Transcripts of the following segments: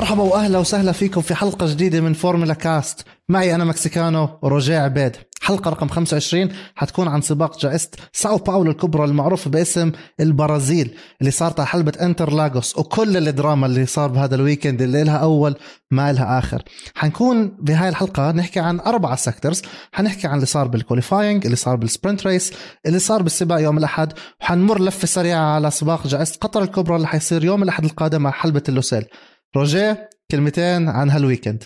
مرحبا واهلا وسهلا فيكم في حلقة جديدة من فورمولا كاست. معي أنا مكسيكانو ورجاء عبيد. حلقة رقم 25 حتكون عن سباق جائزة ساو باولو الكبرى المعروف باسم البرازيل اللي صارت على حلبة انتر لاغوس وكل الدراما اللي صار بهذا ال weekend اللي لها أول ما لها آخر. حنكون بهاي الحلقة نحكي عن أربع sectors حنحكي عن اللي صار بال qualifying اللي صار بال sprint race اللي صار بالسباق يوم الأحد وحنمر لفة سريعة على سباق جائزة قطر الكبرى اللي حيصير يوم الأحد القادم على حلبة اللوسيل. رجاء كلمتين عن هال weekend.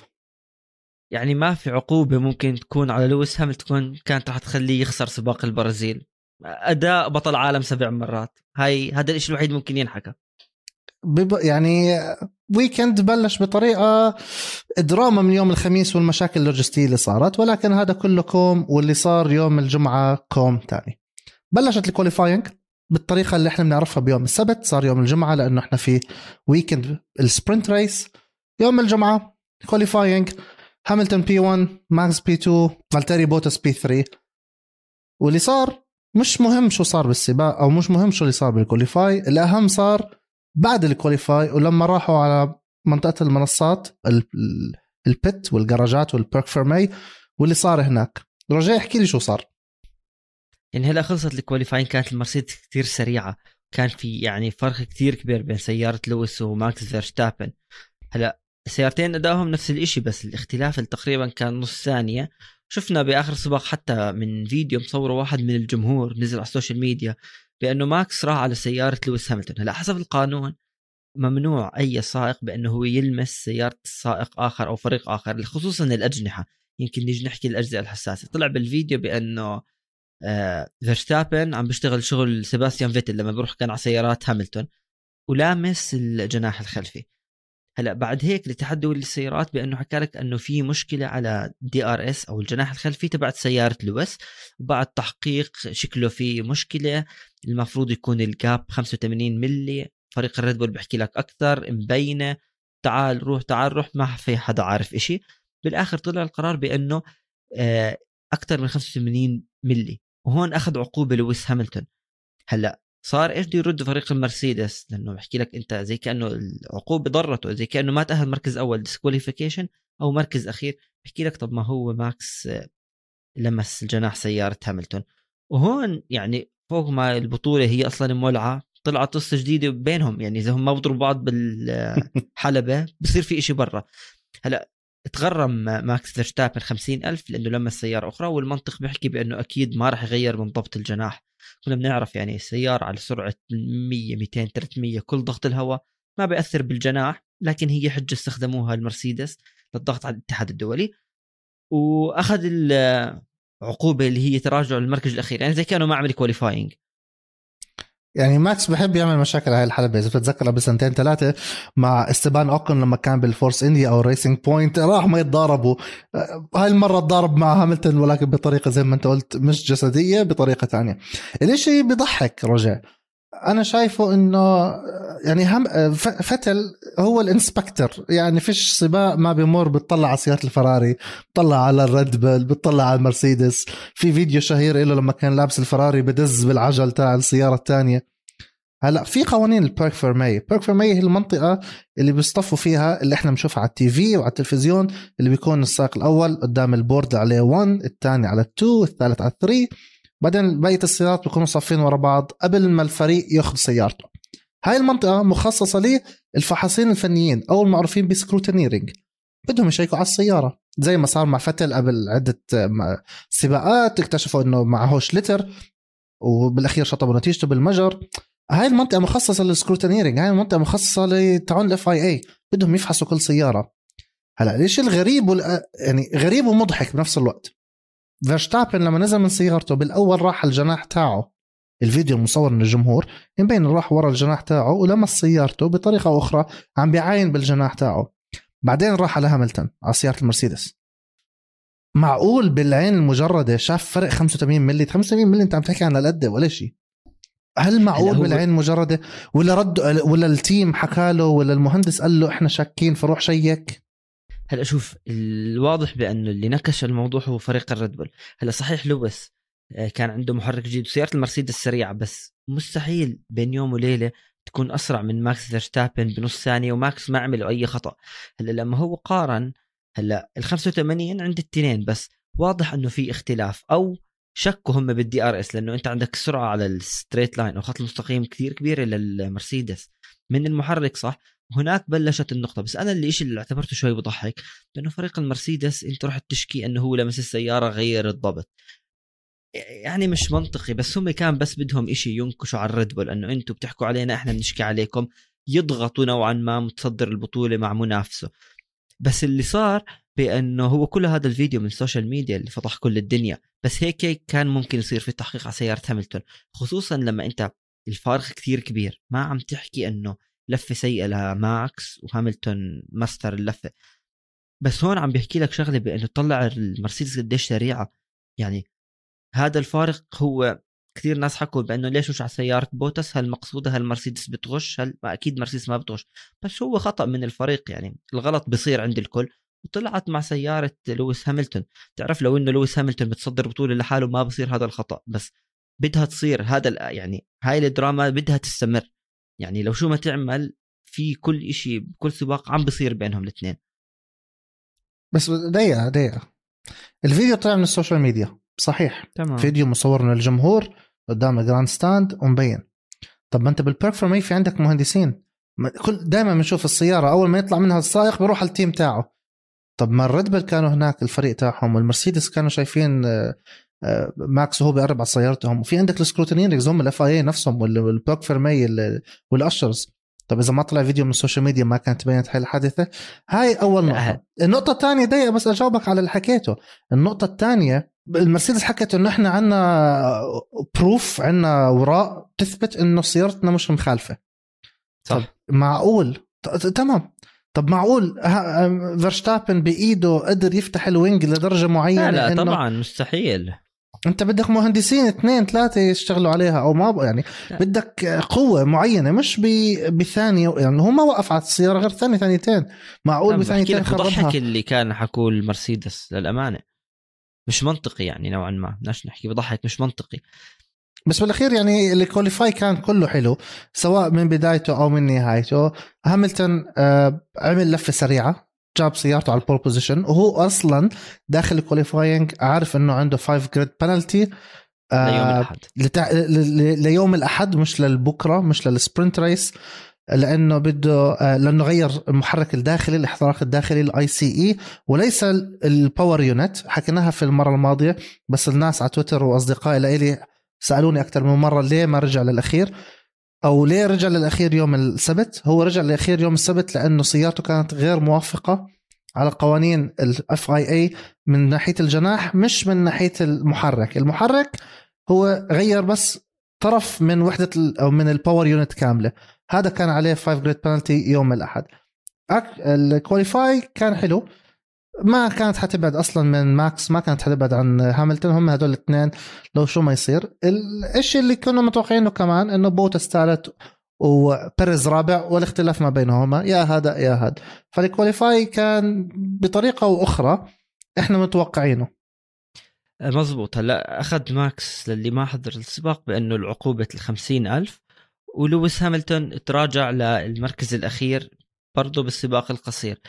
يعني ما في عقوبة ممكن تكون على لويس هاملتون كانت راح تخليه يخسر سباق البرازيل. أداء بطل عالم سبع مرات. هاي هذا الشيء الوحيد ممكن ينحكى. بب... يعني weekend بلش بطريقة دراما من يوم الخميس والمشاكل اللوجستية اللي صارت ولكن هذا كله كوم واللي صار يوم الجمعة كوم تاني. بلشت ال qualifying بالطريقة اللي إحنا بنعرفها بيوم السبت صار يوم الجمعة لأنه إحنا في weekend ال sprint race يوم الجمعة qualifying هاملتون P 1 ماكس P 2 فالتيري بوتس P 3 واللي صار مش مهم شو صار بالسباق أو مش مهم شو اللي صار بال qualify الأهم صار بعد ال qualify ولما راحوا على منطقة المنصات ال pit والجراجات وال parc fermé واللي صار هناك. رجاء احكي لي شو صار. يعني هلا خلصت ال qualifying كانت المرسيدس كثير سريعة. كان في يعني فرق كثير كبير بين سيارة لويس وماكس فيرستابن. هلا السيارتين أدائهم نفس الشيء بس الاختلاف تقريبا كان نص ثانية. شفنا بآخر سباق حتى من فيديو مصوره واحد من الجمهور نزل على ال social media بأنه ماكس راح على سيارة لويس هاملتون. هلا حسب القانون ممنوع أي سائق بأنه هو يلمس سيارة سائق آخر أو فريق آخر خصوصا الأجنحة. يمكن نيجي نحكي الأجزاء الحساسة. طلع بالفيديو بأنه فيرستابن عم بيشتغل شغل سيباستيان فيتل لما بيروح كان على سيارات هاملتون ولامس الجناح الخلفي. هلأ بعد هيك الاتحاد الدولي للسيارات بأنه حكى لك أنه في مشكلة على DRS أو الجناح الخلفي تبعت سيارة لويس. بعد تحقيق شكله في مشكلة المفروض يكون ال gap 85 ملي فريق الريد بول بيحكي لك أكثر مبينة. تعال روح تعال روح ما في حدا عارف إشي. بالآخر طلع القرار بأنه آه، أكثر من 85 ملي وهون أخذ عقوبة لويس هاملتون. هلأ صار إيش بده يرد فريق المرسيدس؟ لأنه بحكي لك أنت زي كأنه العقوبة ضرته زي كأنه ما تأهل مركز أول disqualification أو مركز أخير. بحكي لك طب ما هو ماكس لمس جناح سيارة هاملتون. وهون يعني فوق ما البطولة هي أصلا مولعة طلعت قصة جديدة بينهم. يعني إذا هم ما بضربوا بعض بالحلبة بصير في إشي برا. هلأ تغرم ماكس فيرستابن 50 ألف لأنه لمس سيارة أخرى والمنطق بيحكي بأنه أكيد ما راح يغير من ضبط الجناح. كنا بنعرف يعني السيارة على سرعة 100 200 300 كل ضغط الهواء ما بيأثر بالجناح لكن هي حجة استخدموها المرسيدس للضغط على الاتحاد الدولي. وأخذ العقوبة اللي هي تراجع المركز الأخير يعني زي كانوا ما عمل qualifying يعني ماكس بحب يعمل مشاكل هاي الحلبة. إذا بتتذكر قبل سنتين ثلاثة مع إستبان أوكن لما كان بالفورس إنديا أو ريسنج بوينت راح ما يتضاربوا. هاي المرة تضارب مع هاملتون ولكن بطريقة زي ما أنت قلت مش جسدية بطريقة ثانية. الإشي بضحك رجع أنا شايفه إنه يعني هم فتل هو ال inspector. يعني فيش سباق ما بيمر بتطلع على سيارة الفراري بتطلع على الريد بل بتطلع على المرسيدس. في فيديو شهير له لما كان لابس الفراري بدز بالعجل تاع السيارة الثانية. هلا في قوانين ال parc fermé parc fermé هي المنطقة اللي بيصطفوا فيها اللي إحنا بنشوفها على ال TV وعلى التلفزيون اللي بيكون السائق الأول قدام ال board عليه 1 الثاني على 2 الثالث على 3 بعدين بقية السيارات بيكونوا صافين ورا بعض قبل ما الفريق ياخذ سيارته. هاي المنطقة مخصصة للفحاصين الفنيين أو المعروفين ب scrutineering بدهم يشيكوا على السيارة. زي ما صار مع فتل قبل عدة سباقات اكتشفوا إنه معهوش لتر وبالأخير شطبوا نتيجته بالمجر. هاي المنطقة مخصصة لل scrutineering هاي المنطقة مخصصة لتعون ال FIA بدهم يفحصوا كل سيارة. هلأ ليش الغريب وال... يعني غريب ومضحك بنفس الوقت؟ فيرستابن لما نزل من سيارته بالأول راح الجناح تاعه. الفيديو المصور من الجمهور مبين راح ورا الجناح تاعه ولمس سيارته بطريقة أخرى عم بيعاين بالجناح تاعه. بعدين راح على هاملتون على سيارة المرسيدس. معقول بالعين المجردة شاف فرق 85 ملي 85 ملي انت عم تحكي عن القد ولا شيء هل معقول بالعين المجرده ولا رد ولا ال team حكى له ولا المهندس قال له إحنا شاكين فروح شيك؟ هلا شوف الواضح بأنه اللي نكش الموضوع هو فريق الريد بول. هلا صحيح لويس آه، كان عنده محرك جديد وسيارة المرسيدس سريعه بس مستحيل بين يوم وليلة تكون أسرع من ماكس فيرستابن بنص ثانية وماكس ما عمل أي خطأ. هلا لما هو قارن هلا ال 85 عند التنين بس واضح إنه في اختلاف أو شكوا هم بال DRS لأنه أنت عندك سرعة على ال straight line أو خط المستقيم كثير كبيرة للمرسيدس. من المحرك صح هناك بلشت النقطة بس أنا اللي اللي اعتبرته شوي بضحك لأنه فريق المرسيدس انت رحت تشكي إنه هو لمس السيارة غير الضبط. يعني مش منطقي بس هم كان بس بدهم إشي ينكشوا على الريد بول إنه أنتم بتحكوا علينا إحنا بنشكي عليكم يضغطوا نوعا ما متصدر البطولة مع منافسه. بس اللي صار بأنه هو كل هذا الفيديو من ال social media اللي فضح كل الدنيا بس هيك كان ممكن يصير في تحقيق على سيارة هاملتون خصوصا لما أنت الفارق كثير كبير ما عم تحكي إنه لفة سيئة لماكس وهاملتون مستر اللفة. بس هون عم بيحكي لك شغلة بأنه طلع المرسيدس قديش سريعة. يعني هذا الفارق هو كثير ناس حكوا بأنه ليش مش على سيارة بوتس؟ هل مقصودة هل مرسيدس بتغش؟ هل ما أكيد مرسيدس ما بتغش. بس هو خطأ من الفريق يعني. الغلط بصير عند الكل. وطلعت مع سيارة لويس هاملتون. تعرف لو إنه لويس هاملتون بتصدر بطولة لحاله ما بصير هذا الخطأ. بس بدها تصير هذا يعني هاي الدراما بدها تستمر. يعني لو شو ما تعمل في كل شيء بكل سباق عم بصير بينهم الاثنين. بس دقيقة دقيقة. الفيديو طلع من ال social media. صحيح. تمام. فيديو مصور من الجمهور قدام ال grandstand ومبين. طب ما أنت بال parc fermé في عندك مهندسين. كل دائما بنشوف السيارة أول ما يطلع منها السائق بيروح على ال team تاعه. طب ما الريد بل كانوا هناك الفريق تاعهم والمرسيدس كانوا شايفين ماكس وهو بيقرب على سيارتهم. وفي عندك ال scrutineers هم ال FIA نفسهم وال parc fermé وال ushers طب إذا ما طلع فيديو من ال social media ما كانت تبينت هاي الحادثة هاي أول نقطة. النقطة الثانية دقيقة بس أجاوبك على اللي حكيته. النقطة الثانية المرسيدس حكت إنه إحنا عندنا proof عندنا أوراق تثبت إنه سيارتنا مش مخالفة. صح. طب معقول؟ تمام. طب معقول؟ فيرستابن بإيده قدر يفتح ال wing لدرجة معينة لا, لا طبعا مستحيل. انت بدك مهندسين اثنين ثلاثة يشتغلوا عليها أو ما يعني. بدك قوة معينة مش بثانية يعني هو ما وقف على السيارة غير ثانية ثانيتين. معقول بثانيتين خربها؟ اللي كان حكوا المرسيدس للأمانة. مش منطقي يعني نوعا ما بدناش نحكي بضحك مش منطقي. بس بالأخير يعني ال qualify كان كله حلو سواء من بدايته أو من نهايته. هاملتون آه عمل لفة سريعة. جاب سيارته على ال pole position وهو أصلا داخل ال qualifying عارف إنه عنده 5 grid penalty ليوم الأحد. لتع... ليوم الأحد مش للبكرة مش لل sprint race لأنه بده آه، لأنه غير المحرك الداخلي الاحتراق الداخلي ال ICE وليس ال power unit حكيناها في المرة الماضية بس الناس على تويتر وأصدقائي لي سألوني أكثر من مرة ليه ما رجع للأخير. أو ليه رجع للأخير يوم السبت؟ هو رجع للأخير يوم السبت لأنه سيارته كانت غير موافقة على قوانين ال FIA من ناحية الجناح مش من ناحية المحرك. المحرك هو غير بس طرف من وحدة أو من ال power unit كاملة. هذا كان عليه 5 grid penalty يوم الأحد. ال qualify كان حلو. ما كانت حتبعد أصلا من ماكس ما كانت حتبعد عن هاملتون. هم هدول الاثنين لو شو ما يصير. الشيء اللي كنا متوقعينه كمان إنه بوتاس ثالث وبيريز رابع والاختلاف ما بينهما. يا هذا يا هذا. فال qualify كان بطريقة أو أخرى إحنا متوقعينه. مزبوط هلا أخذ ماكس للي ما حضر السباق بأنه العقوبة ال ألف ولويس هاملتون تراجع للمركز الأخير برضه بالسباق القصير.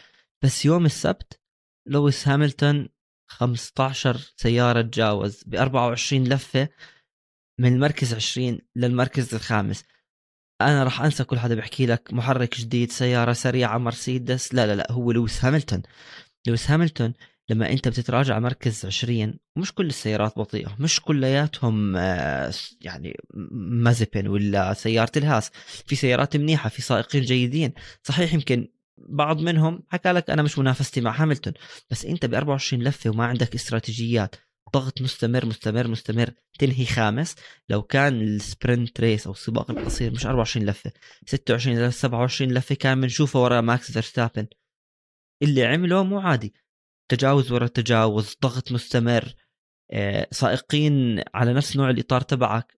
بس يوم السبت لويس هاملتون 15 سيارة تجاوز ب 24 لفة من المركز 20 للمركز الخامس. أنا راح أنسى كل حدا بيحكي لك محرك جديد سيارة سريعة مرسيدس. لا لا لا هو لويس هاملتون. لويس هاملتون لما أنت بتتراجع مركز 20 مش كل السيارات بطيئة مش كلياتهم آه، يعني مازبن ولا سيارة الهاس. في سيارات منيحة في سائقين جيدين. صحيح يمكن بعض منهم حكى لك أنا مش منافستي مع هاملتون بس أنت ب 24 لفة وما عندك استراتيجيات ضغط مستمر مستمر مستمر تنهي خامس. لو كان ال sprint race أو السباق القصير مش 24 لفة 26 27 لفة كان بنشوفه ورا ماكس فيرستابن. اللي عمله مو عادي. تجاوز ورا تجاوز ضغط مستمر آه، سائقين على نفس نوع الإطار تبعك.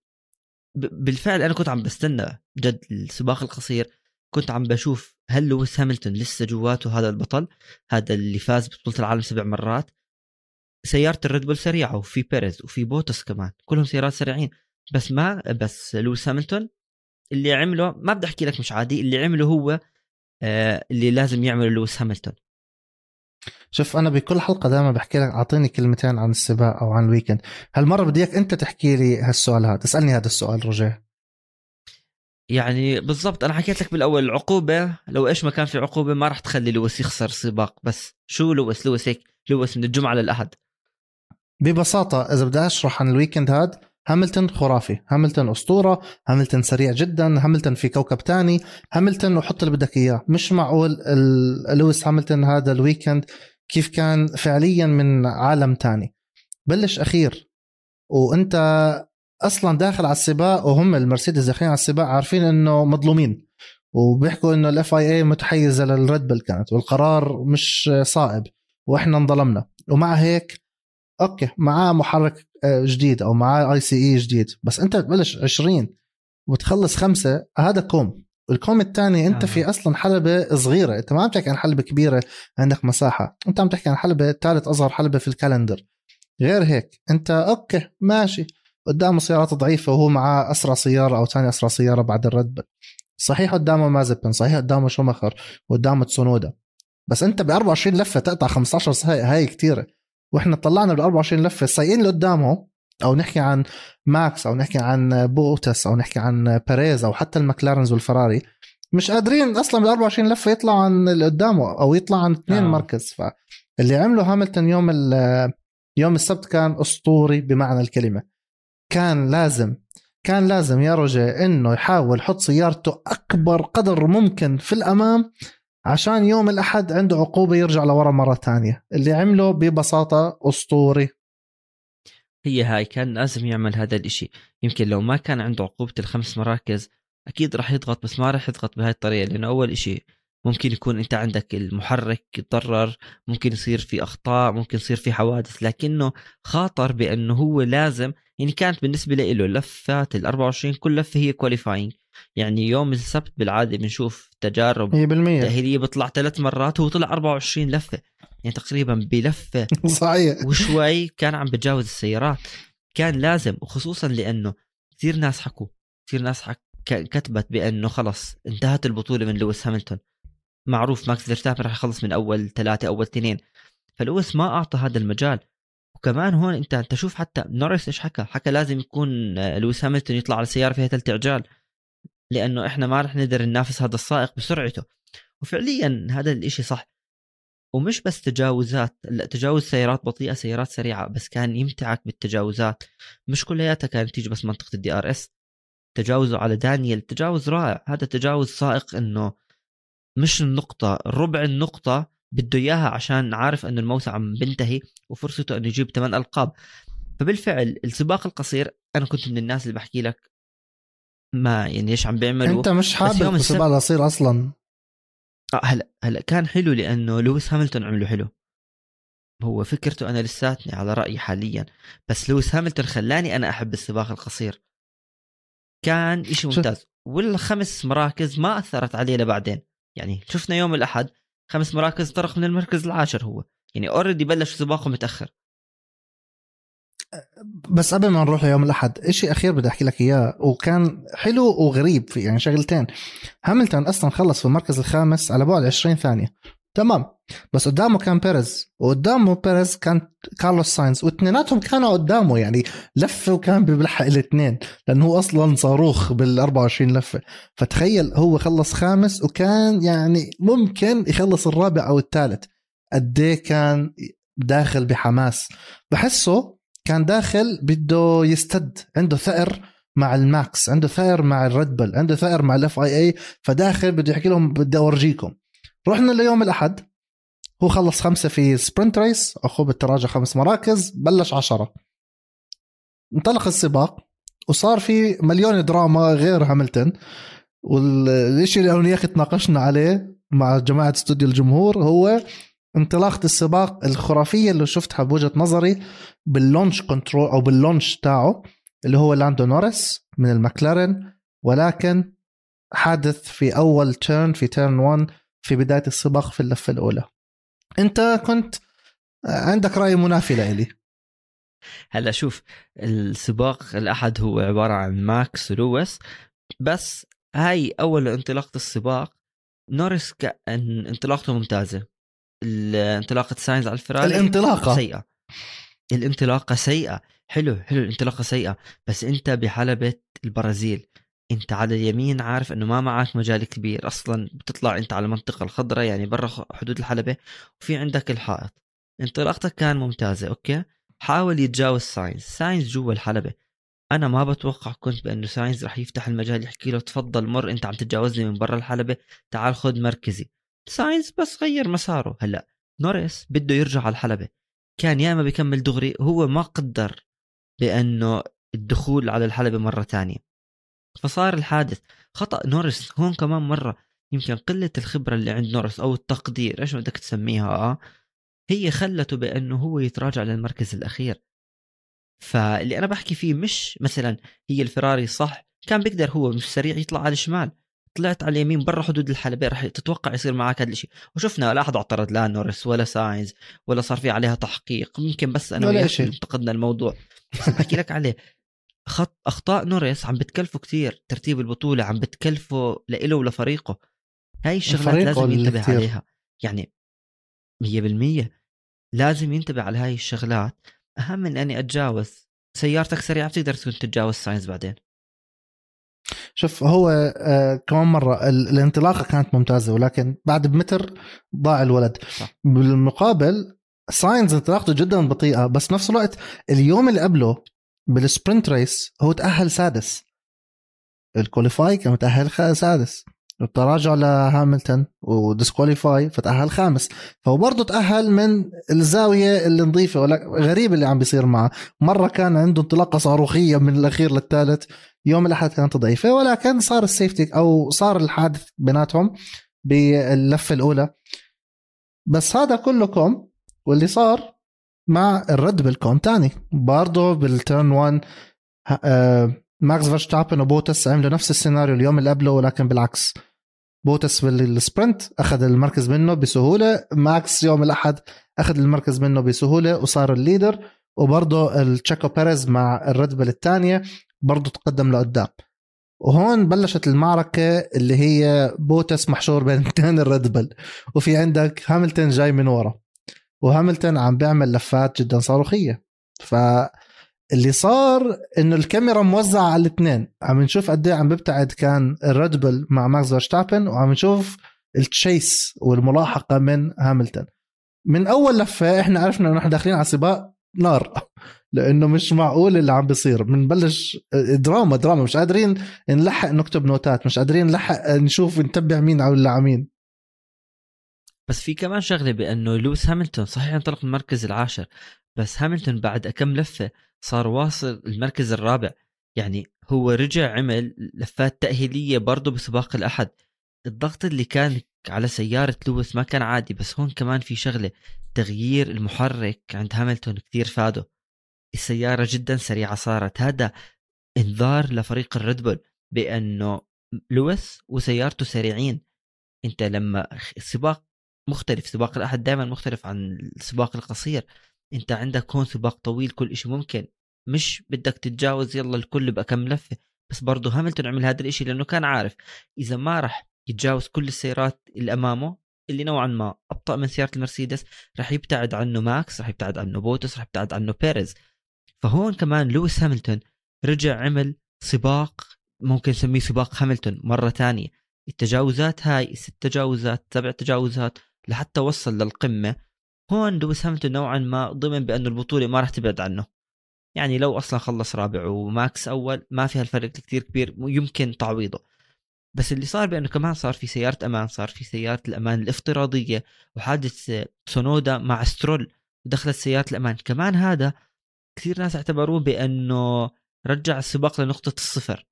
بالفعل أنا كنت عم بستنى جد السباق القصير كنت عم بشوف هل لويس هاملتون لسه جواته هذا البطل؟ هذا اللي فاز ببطولة العالم سبع مرات. سيارة الريد بول سريعة وفي بيريز وفي بوتاس كمان. كلهم سيارات سريعين. بس ما بس لويس هاملتون اللي عمله ما بدي أحكي لك مش عادي اللي عمله هو آه اللي لازم يعمله لويس هاملتون. شوف أنا بكل حلقة دائما بحكي لك أعطيني كلمتين عن السباق أو عن الويكند. هالمرة بدي إياك أنت تحكي لي هالسؤال هذا. تسالني هذا السؤال رجع يعني بالضبط أنا حكيت لك بالأول العقوبة لو إيش ما كان في عقوبة ما راح تخلي لويس يخسر سباق بس شو لويس؟ لويس هيك لويس من الجمعة للأحد. ببساطة إذا بدي أشرح عن الويكند هاد هاملتون خرافي هاملتون أسطورة هاملتون سريع جدا هاملتون في كوكب تاني هاملتون وحط اللي بدك إياه. مش معقول لويس هاملتون هذا الويكند كيف كان فعليا من عالم تاني. بلش أخير وأنت أصلا داخل على السباق وهم المرسيدس داخلين على السباق عارفين إنه مظلومين. وبيحكوا إنه ال FIA متحيزه لل Red Bull كانت والقرار مش صائب وإحنا انظلمنا. ومع هيك okay معاه محرك آه، جديد أو معاه ICE جديد. بس أنت بتبلش 20 وتخلص خمسة هذا كوم. الكوم الثاني أنت آه. في أصلا حلبة صغيرة. أنت ما عم تحكي عن حلبة كبيرة عندك مساحة. أنت عم تحكي عن حلبة ثالث أصغر حلبة في ال calendar. غير هيك أنت okay ماشي. قدامه سيارات ضعيفة وهو معاه أسرع سيارة أو ثاني أسرع سيارة بعد ال Red Bull صحيح قدامه مازيبين صحيح قدامه شومخر وقدامه تسونودا. بس أنت ب 24 لفة تقطع 15 سايق هاي كثيره وإحنا طلعنا بال 24 لفة السايقين اللي قدامه أو نحكي عن ماكس أو نحكي عن بوتاس أو نحكي عن بيريز أو حتى ال McLarens والفراري. مش قادرين أصلا بال 24 لفة يطلعوا عن اللي قدامه أو يطلعوا عن اثنين آه. مركز. فاللي عمله هاملتون يوم يوم السبت كان أسطوري بمعنى الكلمة. كان لازم كان لازم يا رجل إنه يحاول يحط سيارته أكبر قدر ممكن في الأمام عشان يوم الأحد عنده عقوبة يرجع لورا مرة تانية اللي عمله ببساطة أسطوري. هي هاي كان لازم يعمل هذا الإشي. يمكن لو ما كان عنده عقوبة الخمس مراكز أكيد راح يضغط بس ما راح يضغط بهاي الطريقة لأنه أول إشي ممكن يكون أنت عندك المحرك يتضرر ممكن يصير في أخطاء ممكن يصير في حوادث لكنه خاطر بأنه هو لازم يعني كانت بالنسبة له لفات ال 24 كل لفة هي كواليفاينج يعني يوم السبت بالعادة بنشوف تجارب 100% تأهيلية بيطلع ثلاث مرات هو طلع 24 لفة. يعني تقريبا بلفة صحيح. وشوي كان عم بتجاوز السيارات. كان لازم وخصوصا لأنه كثير ناس حكوا كثير ناس حك... كتبت بأنه خلص انتهت البطولة من لويس هاملتون. معروف ماكس فيرستابن راح يخلص من أول ثلاثة أول اثنين. فلويس ما أعطى هذا المجال. وكمان هون أنت أنت شوف حتى نوريس إيش حكى؟ حكى لازم يكون لويس هاملتون يطلع على سيارة فيها ثلاث عجال لأنه إحنا ما رح نقدر ننافس هذا السائق بسرعته. وفعليا هذا الإشي صح. ومش بس تجاوزات لا تجاوز سيارات بطيئة سيارات سريعة بس كان يمتعك بالتجاوزات. مش كلياتها كانت تيجي بس منطقة ال DRS. تجاوزه على دانيال تجاوز رائع. هذا تجاوز سائق إنه مش النقطة ربع النقطة بده إياها عشان عارف إنه الموسم عم بنتهي وفرصته إنه يجيب ثمان ألقاب. فبالفعل السباق القصير أنا كنت من الناس اللي بحكي لك ما يعني إيش عم بيعملوا أنت مش حابب السباق القصير أصلا. آه هلا هلا كان حلو لأنه لويس هاملتون عمله حلو. هو فكرته أنا لساتني على رأيي حاليا بس لويس هاملتون خلاني أنا أحب السباق القصير. كان إشي ممتاز. والخمس مراكز ما أثرت عليه لبعدين. يعني شفنا يوم الأحد خمس مراكز طرق من المركز العاشر هو. يعني already بلش سباقه متأخر. بس قبل ما نروح ليوم الأحد شيء أخير بدي أحكي لك إياه وكان حلو وغريب في يعني شغلتين. هاملتون أصلا خلص في المركز الخامس على بعد 20 ثانية. تمام. بس قدامه كان بيريز وقدامه بيريز كان كارلوس ساينز واثنيناتهم كانوا قدامه يعني لفة وكان بيلحق الاثنين لأنه هو أصلا صاروخ بال 24 لفة. فتخيل هو خلص خامس وكان يعني ممكن يخلص الرابع أو الثالث. قد إيه كان داخل بحماس. بحسه كان داخل بده يسد عنده ثأر مع الماكس عنده ثأر مع ال Red عنده ثأر مع ال FIA فداخل بده يحكي لهم بدي أورجيكم. رحنا ليوم الأحد. هو خلص خمسة في sprint race أخذوه بالتراجع خمس مراكز بلش عشرة. انطلق السباق وصار في مليون دراما غير هاملتون. والشيء اللي أنا وياك تناقشنا عليه مع جماعة استوديو الجمهور هو انطلاقة السباق الخرافية اللي شفتها بوجهة نظري بال launch control أو بال launch تاعه اللي هو لاندو نورس من المكلارن ولكن حادث في أول turn في turn 1 في بداية السباق في اللفة الأولى. أنت كنت عندك رأي منافي لإلي. هلا شوف السباق الأحد هو عبارة عن ماكس ولويس بس هاي أول انطلاقة السباق نورس كان انطلاقته ممتازة. انطلاقه ساينز على الفراري الانطلاقة؟ سيئة. الانطلاقة سيئة. حلو حلو الانطلاقة سيئة. بس أنت بحلبة البرازيل. انت على اليمين عارف انه ما معك مجال كبير أصلا بتطلع انت على المنطقة الخضراء يعني برا حدود الحلبة وفي عندك الحائط. انطلاقتك كان ممتازة okay؟ حاول يتجاوز ساينز. ساينز جوا الحلبة. أنا ما بتوقع كنت بأنه ساينز رح يفتح المجال يحكي له تفضل مر انت عم تتجاوزني من برا الحلبة تعال خذ مركزي. ساينز بس غير مساره. هلأ نورس بده يرجع على الحلبة. كان ياما بيكمل دغري هو ما قدر بأنه الدخول على الحلبة مرة تانية. فصار الحادث. خطأ نورس هون كمان مرة. يمكن قلة الخبرة اللي عند نورس أو التقدير إيش بدك تسميها؟ هي خلته بأنه هو يتراجع للمركز الأخير. فاللي أنا بحكي فيه مش مثلا هي الفراري صح كان بيقدر هو مش سريع يطلع على الشمال. طلعت على اليمين برا حدود الحلبة رح تتوقع يصير معك هذا الشيء وشفنا لا أحد اعترض لا نورس ولا ساينز ولا صار في عليها تحقيق. ممكن بس أنا انتقدنا الموضوع. بس بحكي لك عليه. خط أخطاء نورس عم بتكلفه كتير ترتيب البطولة عم بتكلفه لإله ولفريقه. هاي الشغلات لازم ينتبه كتير. عليها. يعني 100% لازم ينتبه على هاي الشغلات. أهم من أني أتجاوز. سيارتك سريعة بتقدر تتجاوز ساينز بعدين. شوف هو آه كمان مرة الانطلاقة كانت ممتازة ولكن بعد بمتر ضاع الولد. صح. بالمقابل ساينز انطلاقته جدا بطيئة بس بنفس الوقت اليوم اللي قبله بال sprint race هو تأهل سادس. ال qualify كان متأهل سادس. التراجع لهاملتون و disqualify فتأهل خامس. فهو برضه تأهل من الزاوية اللي نظيفة غريب اللي عم بيصير معه. مرة كان عنده انطلاقة صاروخية من الأخير للثالث يوم الأحد كانت ضعيفة ولكن صار ال safety أو صار الحادث بيناتهم باللفة الأولى. بس هذا كله كوم واللي صار مع الرد بل كوم تاني. برضه بال turn 1 آه، ماكس فيرستابن وبوتس عملوا نفس السيناريو اليوم اللي قبله ولكن بالعكس. بوتس بال sprint أخذ المركز منه بسهولة ماكس يوم الأحد أخذ المركز منه بسهولة وصار ال leader. وبرضه التشاكو بيريز مع الريد بل الثانية برضه تقدم لقدام. وهون بلشت المعركة اللي هي بوتس محشور بين اثنين الريد بل. وفي عندك هاملتون جاي من ورا. وهاملتون عم بيعمل لفات جدا صاروخية. فاللي صار إنه الكاميرا موزعة على الاثنين. عم نشوف قد إيه عم بيبتعد كان الريد بل مع ماكس فيرستابن وعم نشوف ال chase والملاحقة من هاملتون. من أول لفة إحنا عرفنا إنه إحنا داخلين على سباق نار لأنه مش معقول اللي عم بيصير. بنبلش دراما دراما. مش قادرين نلحق نكتب نوتات مش قادرين نلحق نشوف نتبع مين على مين بس في كمان شغلة بأنه لويس هاملتون صحيح انطلق المركز العاشر بس هاملتون بعد كم لفة صار واصل المركز الرابع. يعني هو رجع عمل لفات تأهيلية برضه بسباق الأحد. الضغط اللي كان على سيارة لويس ما كان عادي بس هون كمان في شغلة تغيير المحرك عند هاملتون كثير فاده. السيارة جدا سريعة صارت. هذا إنذار لفريق الريد بأنه لويس وسيارته سريعين. أنت لما السباق مختلف سباق الأحد دائما مختلف عن السباق القصير. أنت عندك هون سباق طويل كل شيء ممكن مش بدك تتجاوز يلا الكل بكم لفة. بس برضه هاملتون عمل هذا الشيء لأنه كان عارف إذا ما راح يتجاوز كل السيارات اللي أمامه اللي نوعا ما أبطأ من سيارة المرسيدس راح يبتعد عنه ماكس راح يبتعد عنه بوتس راح يبتعد عنه بيريز. فهون كمان لويس هاملتون رجع عمل سباق ممكن نسميه سباق هاملتون مرة ثانية. التجاوزات هاي ست تجاوزات سبع تجاوزات لحتى وصل للقمة. هون لويس هاملتون نوعا ما ضمن بأنه البطولة ما راح تبعد عنه. يعني لو أصلا خلص رابع وماكس أول ما فيها الفرق كثير كبير يمكن تعويضه. بس اللي صار بأنه كمان صار في سيارة أمان صار في سيارة الأمان الافتراضية وحادث سونودا مع سترول دخلت سيارة الأمان. كمان هذا كثير ناس اعتبروه بأنه رجع السباق لنقطة الصفر.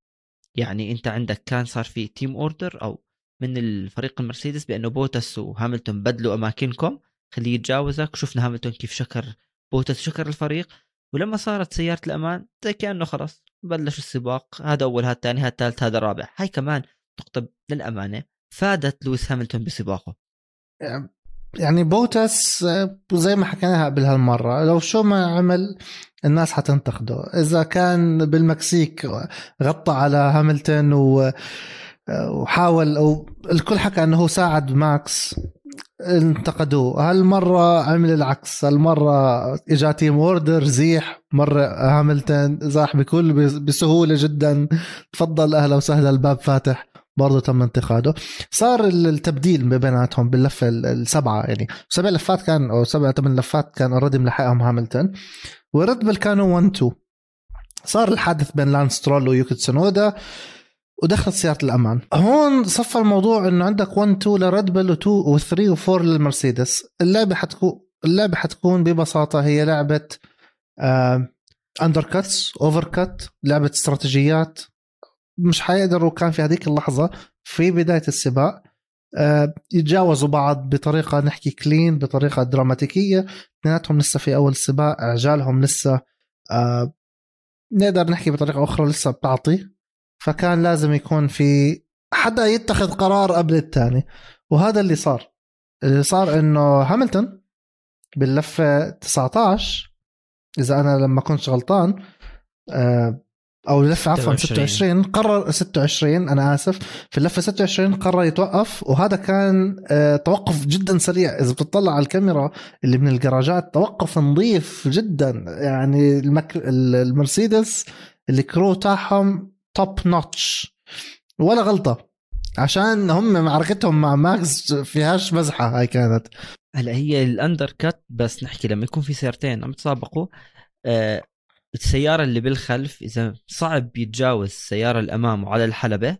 يعني أنت عندك كان صار في team order أو من الفريق المرسيدس بأنه بوتس وهاملتون بدلوا أماكنكم. خليه يتجاوزك. شفنا هاملتون كيف شكر بوتس شكر الفريق. ولما صارت سيارة الأمان زي كأنه خلاص بلش السباق. هذا أول هذا الثاني هذا الثالث هذا الرابع. هاي كمان نقطه للأمانة. فادت لويس هاملتون بسباقه. يعني بوتس زي ما حكيناها قبل هالمرة لو شو ما عمل الناس حتنتقده. إذا كان بالمكسيك غطى على هاملتون و وحاول أو الكل حكى إنه هو ساعد ماكس. انتقدوه. هالمرة عمل العكس. هالمرة إجا team order زيح مرة هاملتون زاح بكل بسهولة جدا. تفضل أهلا وسهلا الباب فاتح. برضه تم انتقاده. صار التبديل بيناتهم باللفه السبعة يعني. سبع لفات كان أو سبع ثمان لفات كان already ملحقهم هاملتون. وريد بل كانوا 1 2 صار الحادث بين لانس سترول ويوكي تسونودا ودخلت سيارة الأمان. هون صفى الموضوع إنه عندك 1 2 لريد بول و2 و3 و4 للمرسيدس. اللعبة حتكون اللعبة حتكون ببساطة هي لعبة undercuts overcut لعبة استراتيجيات. مش حيقدروا كان في هذيك اللحظة في بداية السباق آه، يتجاوزوا بعض بطريقة نحكي clean بطريقة دراماتيكية. اثنيناتهم لسه في أول السباق عجالهم لسه آه، نقدر نحكي بطريقة أخرى لسه بتعطي. فكان لازم يكون في حدا يتخذ قرار قبل الثاني وهذا اللي صار. اللي صار إنه هاملتون باللفة 19 إذا أنا لما كنت غلطان آه، أو اللفه عفوا 26 قرر 26 أنا آسف في اللفة 26 قرر يتوقف وهذا كان آه، توقف جدا سريع. إذا بتطلع على الكاميرا اللي من الجراجات توقف نظيف جدا. يعني المك... المرسيدس ال crew تاعهم top notch ولا غلطة. عشان هم معركتهم مع ماكس فيهاش مزحة هاي كانت. هلا هي ال undercut بس نحكي لما يكون في سيارتين عم يتسابقوا آه السيارة اللي بالخلف إذا صعب يتجاوز السيارة الأمام وعلى الحلبة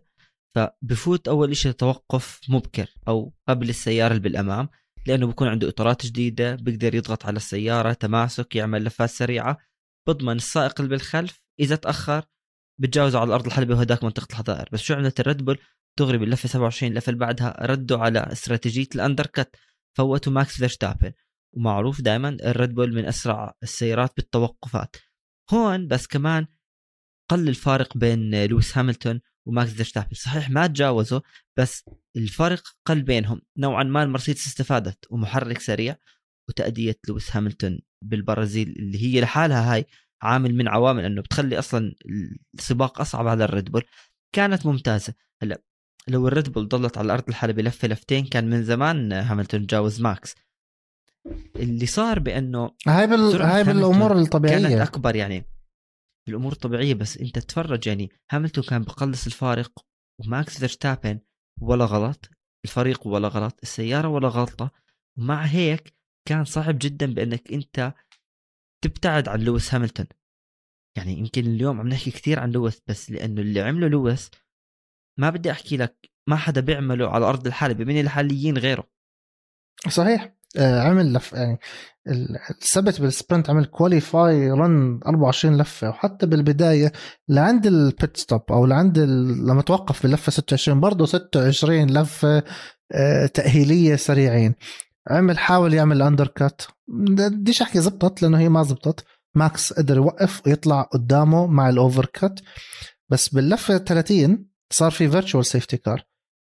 فبفوت أول إشي توقف مبكر أو قبل السيارة اللي بالأمام لأنه بكون عنده إطارات جديدة بيقدر يضغط على السيارة تماسك يعمل لفات سريعة. بضمن السائق اللي بالخلف إذا تأخر بتجاوزه على الأرض الحلبة وهداك منطقة الحظائر. بس شو عملت الريد بول؟ دغري باللفة 27 اللفة اللي بعدها ردوا على استراتيجية ال undercut فوتوا ماكس فيرستابن. ومعروف دائما الريد بول من أسرع السيارات بالتوقفات. هون بس كمان قل الفارق بين لويس هاملتون وماكس فيرستابن. صحيح ما تجاوزوا بس الفارق قل بينهم. نوعا ما المرسيدس استفادت. ومحرك سريع. وتأدية لويس هاملتون بالبرازيل اللي هي لحالها هاي عامل من عوامل إنه بتخلي أصلا السباق أصعب على الريد بول. كانت ممتازة. هلأ لو الريد بول ضلت على الأرض الحلبة لفة لفتين كان من زمان هاملتون تجاوز ماكس. اللي صار بإنه هاي بال... هاي بالأمور الطبيعية. كانت أكبر يعني. الأمور الطبيعية بس أنت تتفرج يعني هاملتون كان بقلص الفارق وماكس فيرستابن ولا غلط الفريق ولا غلط السيارة ولا غلطة. ومع هيك كان صعب جدا بإنك أنت تبتعد عن لويس هاملتون. يعني يمكن اليوم عم نحكي كثير عن لويس بس لأنه اللي عمله لويس ما بدي أحكي لك ما حدا بيعمله على أرض الحلبة من الحاليين غيره. صحيح. آه، عمل لف يعني السبت بال sprint عمل qualify run 24 لفة وحتى بالبداية لعند ال pit stop أو لعند لما توقف باللفة 26 برضه 26 لفة آه، تأهيلية سريعين. عمل حاول يعمل undercut بديش أحكي زبطت لأنه هي ما زبطت. ماكس قدر يوقف ويطلع قدامه مع ال overcut بس باللفة 30 صار في virtual safety car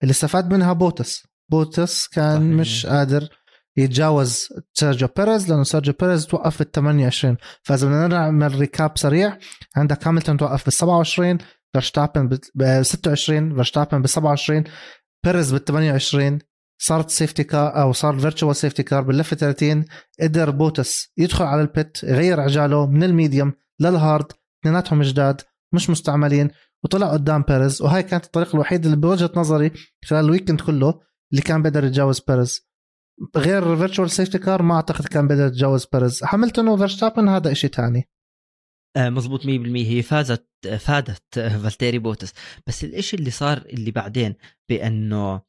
اللي استفاد منها بوتس. بوتس كان صحيح. مش قادر يتجاوز سيرجيو بيريز لأنه سيرجيو بيريز توقف بال 28 فإذا بدنا نعمل recap سريع عندك هاملتون توقف بال 27 فيرستابن ب 26 فيرستابن ب 27 بيريز بال 28 صارت safety car أو صار virtual safety car باللفة 30 قدر بوتس يدخل على ال pit يغير عجاله من ال medium لل hard اثنيناتهم جداد مش مستعملين وطلع قدام بيريز. وهاي كانت الطريقة الوحيدة اللي بوجهة نظري خلال ال weekend كله اللي كان بيقدر يتجاوز بيريز. غير virtual safety car ما أعتقد كان بيقدر يتجاوز بيريز. هاملتون وفيرستابن هذا شيء ثاني مزبوط 100% هي فازت فادت فالتيري بوتس. بس الإشي اللي صار اللي بعدين بأنه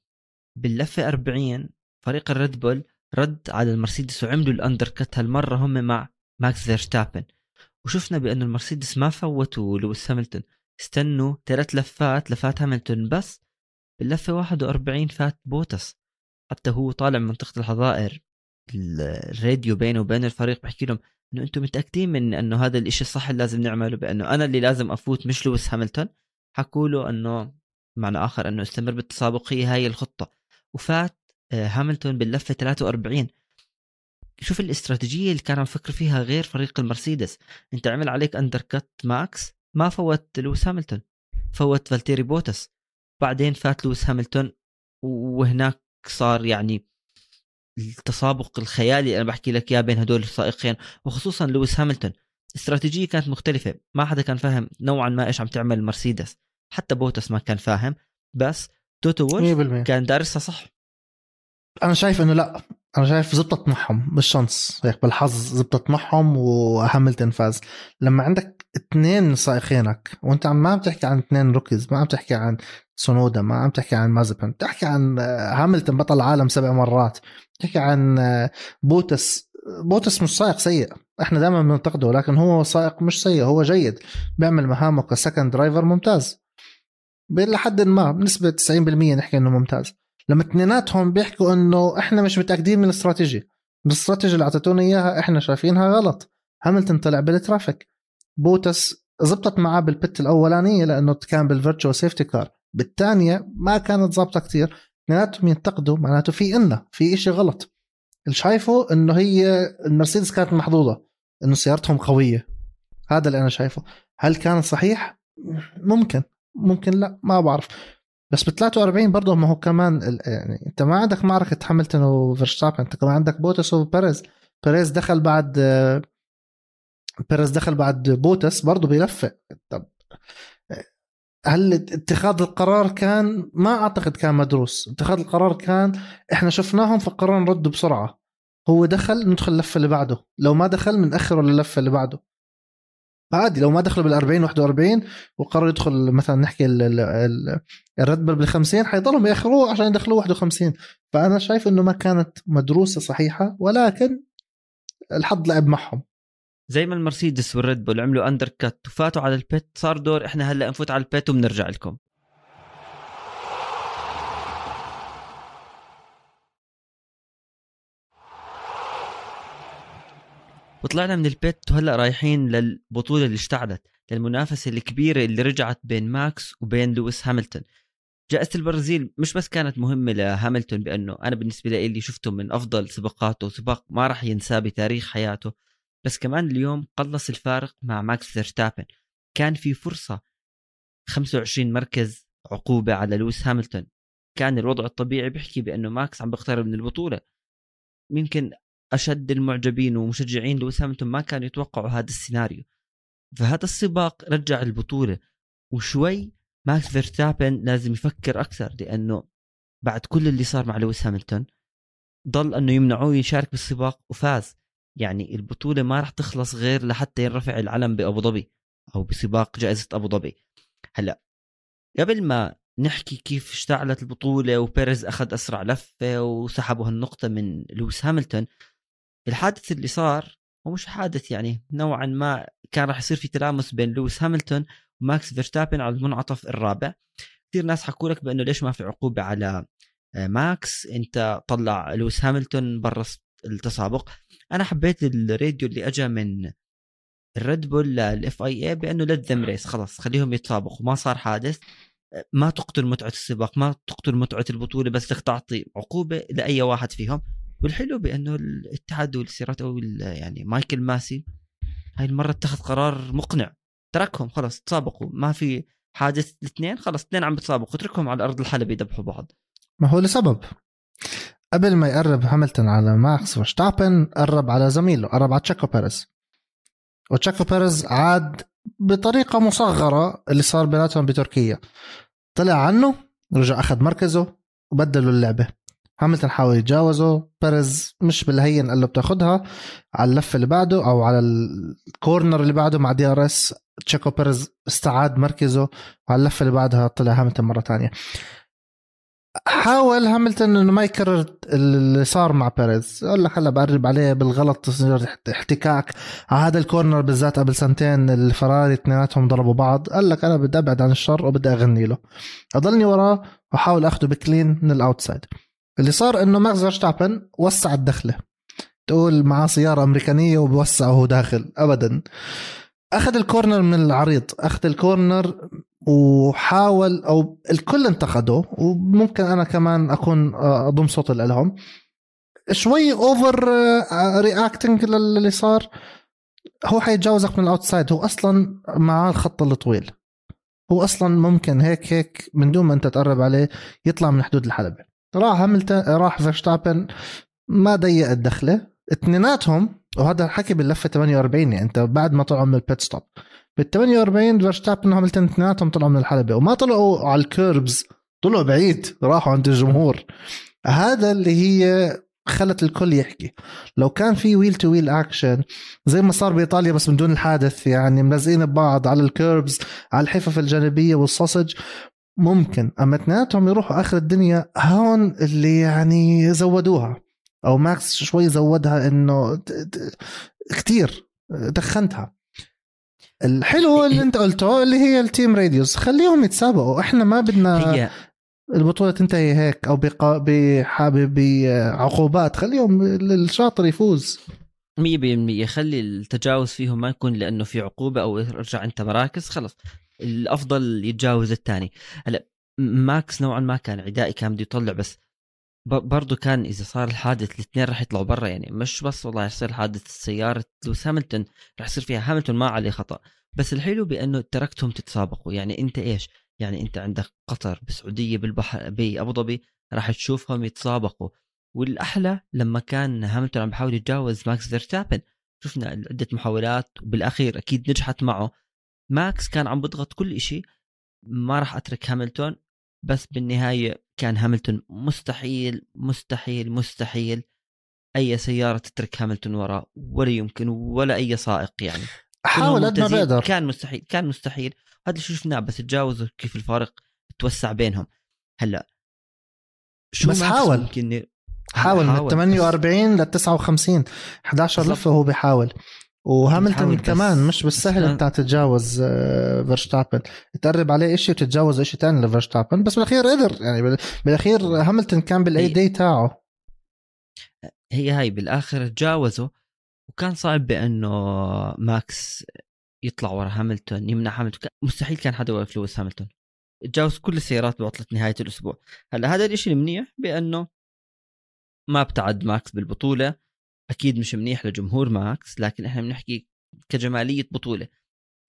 باللفة 40 فريق الريد بول رد على المرسيدس وعملوا ال undercut هالمرة هم مع ماكس فيرستابن. وشفنا بانه المرسيدس ما فوتوا لويس هاملتون. استنوا ثلاث لفات لفات هاملتون بس. باللفة 41 فات بوتس. حتى هو طالع من منطقة الحظائر. الراديو بينه وبين الفريق بحكي لهم إنه أنتم متأكدين من إنه هذا الإشي الصح اللي لازم نعمله؟ بأنه أنا اللي لازم أفوت مش لويس هاملتون. حكوا له إنه معنى آخر إنه استمر بالتسابق هي هاي الخطة. وفات آه، هاملتون باللفة 43 شوف الاستراتيجية اللي كان عم فكر فيها غير فريق المرسيدس. انت عمل عليك undercut ماكس ما فوت لويس هاملتون فوت فالتيري بوتس. بعدين فات لويس هاملتون وهناك صار يعني التسابق الخيالي أنا بحكي لك إياه بين هدول السائقين وخصوصا لويس هاملتون. استراتيجية كانت مختلفة ما حدا كان فاهم نوعا ما إيش عم تعمل مرسيدس. حتى بوتس ما كان فاهم بس توتو وولف كان دارسها صح؟ أنا شايف إنه لا. أنا شايف زبطت معهم بال chance. هيك بالحظ زبطت معهم وهاملتون فاز لما عندك اثنين من سائقينك وأنت عم ما عم تحكي عن اثنين rookies ما عم تحكي عن سونودا ما عم تحكي عن مازيبين تحكي عن هاملتون بطل عالم سبع مرات. تحكي عن بوتس. بوتس مش سائق سيء. إحنا دائما بننتقده لكن هو سائق مش سيء هو جيد. بيعمل مهامه ك second driver ممتاز. لحد ما بنسبة 90% نحكي إنه ممتاز. لما اثنيناتهم بيحكوا إنه إحنا مش متأكدين من الاستراتيجي. الاستراتيجي اللي اعطيتونا إياها إحنا شايفينها غلط. هاملتون طلع بال traffic. بوتس زبطت معاه بال pit الأولانية لأنه كان بال virtual safety car. بالثانية ما كانت ظابطة كثير اثنيناتهم ينتقدوا معناته في إلنا في إشي غلط. اللي شايفه إنه هي المرسيدس كانت محظوظة. إنه سيارتهم قوية. هذا اللي أنا شايفه. هل كان صحيح؟ ممكن. ممكن لا ما بعرف. بس ب 43 برضه ما هو كمان يعني انت ما عندك معركة هاملتون وفيرستابن انت كمان عندك بوتس وبيريز بيريز. دخل بعد بيريز دخل بعد بوتاس برضه بلفة. طب هل اتخاذ القرار كان؟ ما أعتقد كان مدروس. اتخاذ القرار كان إحنا شفناهم فقررنا نرد بسرعة. هو دخل ندخل اللفة اللي بعده. لو ما دخل بنأخره للفة اللي بعده. عادي لو ما دخلوا بال 40 41 وقرر يدخل مثلا نحكي ال Red Bull بال 50 حيضلهم يأخروه عشان يدخلوه 51 فأنا شايف إنه ما كانت مدروسة صحيحة ولكن الحظ لعب معهم. زي ما المرسيدس وال Red Bull عملوا undercut وفاتوا على ال pit صار دور إحنا هلأ نفوت على ال pit وبنرجع لكم. وطلعنا من ال pit وهلأ رايحين للبطولة اللي اشتعلت للمنافسة الكبيرة اللي رجعت بين ماكس وبين لويس هاملتون. جائزة البرازيل مش بس كانت مهمة لهاملتون بأنه أنا بالنسبة لي شفته من أفضل سباقاته سباق ما راح ينساه بتاريخ حياته بس كمان اليوم قلص الفارق مع ماكس فيرستابن. كان في فرصة 25 مركز عقوبة على لويس هاملتون. كان الوضع الطبيعي بيحكي بأنه ماكس عم بيقترب من البطولة. يمكن أشد المعجبين ومشجعين لويس هاملتون ما كانوا يتوقعوا هذا السيناريو. فهذا السباق رجع البطولة وشوي ماكس فيرستابن لازم يفكر أكثر لأنه بعد كل اللي صار مع لويس هاملتون ضل أنه يمنعوه يشارك بالسباق وفاز. يعني البطولة ما راح تخلص غير لحتى ينرفع العلم بأبو ظبي أو بسباق جائزة أبو ظبي. هلا قبل ما نحكي كيف اشتعلت البطولة وبيريز أخذ أسرع لفة وسحبوا هالنقطة من لويس هاملتون الحادث اللي صار هو مش حادث يعني نوعا ما كان راح يصير في تلامس بين لويس هاملتون وماكس فيرستابن على المنعطف الرابع. كثير ناس حكوا لك بأنه ليش ما في عقوبة على آه، ماكس؟ أنت طلع لويس هاملتون برا التسابق. أنا حبيت الراديو اللي اجى من ال Red Bull لل FIA بانه let them race خلص خليهم يتسابقوا. ما صار حادث آه، ما تقتل متعة السباق ما تقتل متعة البطولة بس تعطي عقوبة لأي واحد فيهم. والحلو بأنه الاتحاد والسيارات أو يعني مايكل ماسي هاي المرة اتخذ قرار مقنع. تركهم خلص تسابقوا. ما في حادث الاثنين خلص اثنين عم بتسابقوا. اتركهم على ارض الحلبة يذبحوا بعض. ما هو لسبب. قبل ما يقرب هاملتون على ماكس فيرستابن قرب على زميله قرب على تشيكو بيريز. وتشيكو بيريز عاد بطريقة مصغرة اللي صار بيناتهم بتركيا. طلع عنه رجع أخذ مركزه وبدلوا اللعبة. هاملتون حاول يتجاوزه بيريز مش بالهين قال له بتاخدها. على اللفه اللي بعده أو على ال corner اللي بعده مع DRS تشيكو بيريز استعاد مركزه. وعلى اللفه اللي بعدها طلع هاملتون مرة تانية. حاول هاملتون إنه ما يكرر اللي صار مع بيريز أقول لك هلا بقرب عليه بالغلط تصير احتكاك. على هذا ال corner بالذات قبل سنتين الفراري اثنيناتهم ضربوا بعض. قال لك أنا بدي أبعد عن الشر وبدي أغني له. أضلني وراه وأحاول اخذه ب clean من ال outside اللي صار إنه ماكس فيرستابن وسع الدخلة. تقول معاه سيارة أمريكانية وبوسع وهو داخل ابدا. أخذ ال corner من العريض أخذ ال corner وحاول أو الكل انتقده وممكن أنا كمان أكون آه، أضم صوتي لهم. شوي over reacting للي صار. هو حيتجاوزك من ال outside. هو أصلا معاه الخط الطويل. هو أصلا ممكن هيك هيك من دون ما أنت تقرب عليه يطلع من حدود الحلبة. راح هاملتون راح فيرستابن ما ضيق الدخلة. اثنيناتهم وهذا الحكي باللفه 48 يعني انت بعد ما طلعوا من ال pit stop بال 48 فيرستابن وهاملتون اثنيناتهم طلعوا من الحلبة وما طلعوا على ال kerbs طلعوا بعيد راحوا عند الجمهور. هذا اللي هي خلت الكل يحكي. لو كان في wheel to wheel action زي ما صار بإيطاليا بس من دون الحادث يعني ملزقين ببعض على ال kerbs على الحفف الجانبية وال sausage ممكن. أما اثنيناتهم يروحوا آخر الدنيا هون اللي يعني زودوها. أو ماكس شوي زودها إنه كتير تخنتها. الحلو اللي أنت قلته اللي هي ال team radios. خليهم يتسابقوا. إحنا ما بدنا هي البطولة تنتهي هيك أو بقا... بحابب بعقوبات. خليهم الشاطر يفوز. 100% خلي التجاوز فيهم ما يكون لأنه في عقوبة أو ارجع أنت مراكز. خلص. الأفضل يتجاوز الثاني. هلا ماكس نوعا ما كان عدائي كان بده يطلع بس برضه كان إذا صار الحادث الاثنين راح يطلعوا برا يعني مش بس والله يصير حادث سياره لويس هاملتون راح يصير فيها هاملتون ما عليه خطأ. بس الحلو بأنه تركتهم تتسابقوا. يعني أنت إيش؟ يعني أنت عندك قطر بالسعودية بالبحر بأبو ظبي راح تشوفهم يتسابقوا. والأحلى لما كان هاملتون عم بحاول يتجاوز ماكس فيرستابن شفنا عدة محاولات وبالأخير أكيد نجحت معه. ماكس كان عم بضغط كل شيء ما راح أترك هاملتون بس بالنهاية كان هاملتون مستحيل مستحيل مستحيل أي سيارة تترك هاملتون وراء ولا يمكن ولا أي سائق يعني. حاول قد ما بقدر. كان مستحيل كان مستحيل. هذا اللي شفناه؟ بس تجاوزوا كيف الفارق توسع بينهم. هلأ شو بس حاول. ممكن حاول من 48 ل 59 11 لفة هو بيحاول. وهاملتون كمان مش بالسهل انت تتجاوز آه، فيرستابن تقرب عليه شيء وتتجاوز شيء ثاني لفيرستابن بس بالأخير قدر يعني بالأخير هاملتون كان بالأي دي تاعه. هي هاي بالآخر تجاوزه وكان صعب بأنه ماكس يطلع ورا هاملتون يمنع هاملتون. مستحيل كان حدا يوقف لويس هاملتون. تجاوز كل السيارات بعطلة نهاية الأسبوع. هلأ هذا الشيء المنيح بأنه ما ابتعد ماكس بالبطولة. أكيد مش منيح لجمهور ماكس لكن إحنا بنحكي كجمالية بطولة.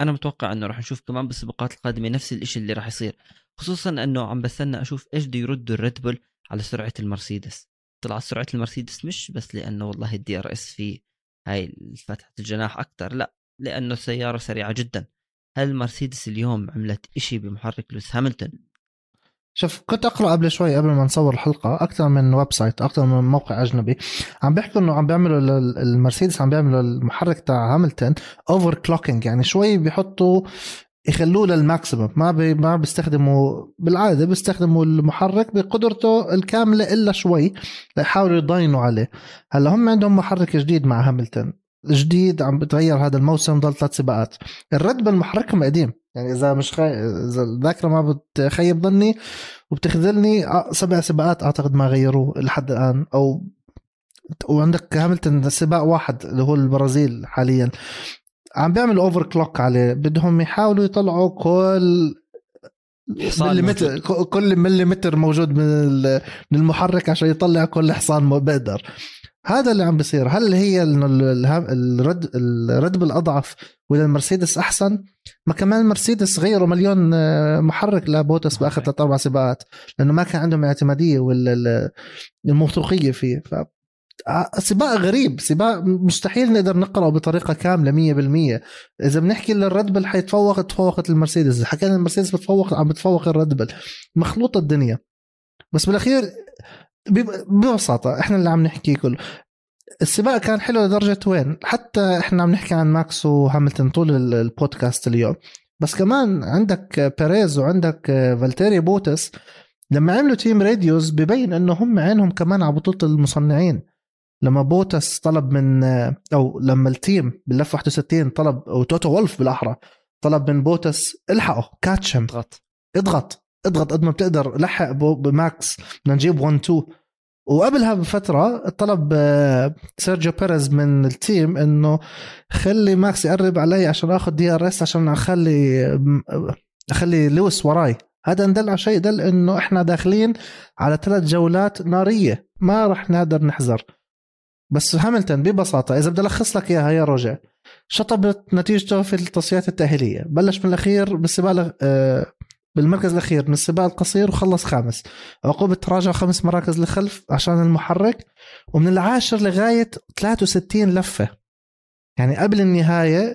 أنا متوقع أنه راح نشوف كمان بالسباقات القادمة نفس الشيء اللي راح يصير خصوصا أنه عم بستنى أشوف إيش بده يردوا الريد بول على سرعة المرسيدس. طلع سرعة المرسيدس مش بس لأنه والله ال DRS في هاي فتحة الجناح أكثر لا لأنه السياره سريعة جدا. هل مرسيدس اليوم عملت إشي بمحرك لويس هاملتون؟ شوف كنت أقرأ قبل شوي قبل ما نصور الحلقة أكثر من website أكثر من موقع أجنبي. عم بيحكوا إنه عم بيعملوا المرسيدس عم بيعملوا المحرك تاع هاملتون overclocking يعني شوي بيحطوا يخلوه لل maximum. ما بي ما بيستخدموا بالعادة بيستخدموا المحرك بقدرته الكاملة إلا شوي ليحاولوا يضاينوا عليه. هلأ هم عندهم محرك جديد مع هاملتون. جديد عم بتغير هذا الموسم ضل ثلاث سباقات. الرد بالمحركهم قديم. يعني إذا مش خي... إذا الذاكرة ما بتخيب ظني وبتخذلني آه، سبع سباقات أعتقد ما غيروه لحد الآن. أو وعندك هاملتون سباق واحد اللي هو البرازيل حاليا. عم بيعمل اوفر كلوك عليه. بدهم يحاولوا يطلعوا كل مليمتر كل مليمتر موجود من من المحرك عشان يطلع كل حصان بقدر هذا اللي عم بيصير. هل هي الرد الرد بالأضعف ولا المرسيدس أحسن؟ ما كمان المرسيدس غيروا مليون آه، محرك لبوتس باخر ثلاث أربع سباقات لأنه ما كان عندهم اعتمادية ولا الموثوقية فيه. ف آه، سباق غريب. سباق مستحيل نقدر نقرأه بطريقة كاملة مية بالمية. إذا بنحكي للرد بل حيتفوق تفوقت المرسيدس. حكينا المرسيدس بتفوق عم بتفوق الرد بل مخلوطة الدنيا. بس بالأخير ببساطة إحنا اللي عم نحكي كله السباق كان حلو لدرجة وين؟ حتى إحنا عم نحكي عن ماكس وهاملتون طول البودكاست اليوم. بس كمان عندك بيريز وعندك فالتيري بوتس لما عملوا team radios ببين إنه هم عينهم كمان على بطولة المصنعين. لما بوتس طلب من أو لما ال team باللف 61 طلب أو توتو وولف بالأحرى طلب من بوتس إلحقه catch him اضغط. اضغط. اضغط قد ما بتقدر لحق بماكس بدنا نجيب 1 2 وقبلها بفترة طلب آه، سيرجيو بيريز من ال team إنه خلي ماكس يقرب علي عشان آخذ DRS عشان أخلي أخلي لويس وراي. هذا إن دل على شيء دل إنه إحنا داخلين على ثلاث جولات نارية ما راح نقدر نحذر. بس هاملتون ببساطة إذا بدي ألخص لك إياها يا رجع شطبت نتيجته في التصفيات التأهيلية. بلش من الأخير بالسباق آه، بالمركز الأخير من السباق القصير وخلص خامس. عقوبة تراجع خمس مراكز لخلف عشان المحرك ومن العاشر لغاية 63 لفة. يعني قبل النهاية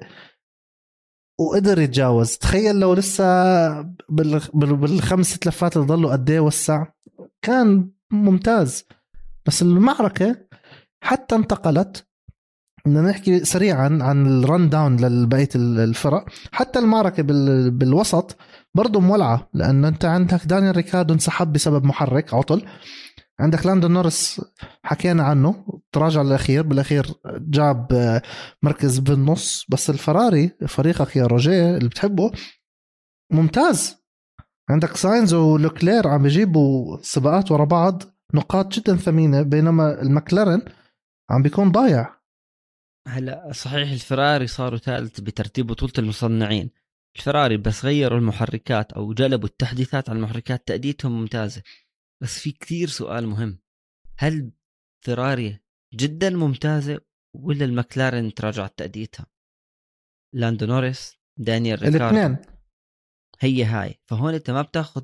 وقدر يتجاوز. تخيل لو لسه بالخمس لفات اللي ضلوا قد إيه وسع. كان ممتاز. بس المعركة حتى انتقلت. بدنا نحكي سريعا عن ال run down لبقية الفرق. حتى المعركة بالوسط برضه مولعة لأنه أنت عندك دانيال ريكاردو انسحب بسبب محرك عطل. عندك لاندو نورس حكينا عنه تراجع الاخير بالأخير جاب مركز بالنص. بس الفراري فريقك يا روجيه اللي بتحبه ممتاز. عندك ساينز ولوكلير عم بيجيبوا سباقات ورا بعض نقاط جدا ثمينة بينما المكلارن عم بيكون ضايع. هلا صحيح الفراري صاروا ثالث بترتيب بطولة المصنعين. الفراري بس غيروا المحركات أو جلبوا التحديثات على المحركات تأديتهم ممتازة. بس في كثير سؤال مهم. هل فراري جدا ممتازة ولا المكلارن تراجعت تأديتها؟ لاندو نوريس دانيال ريكاردو. الاثنين. هي هاي. فهون أنت ما بتاخذ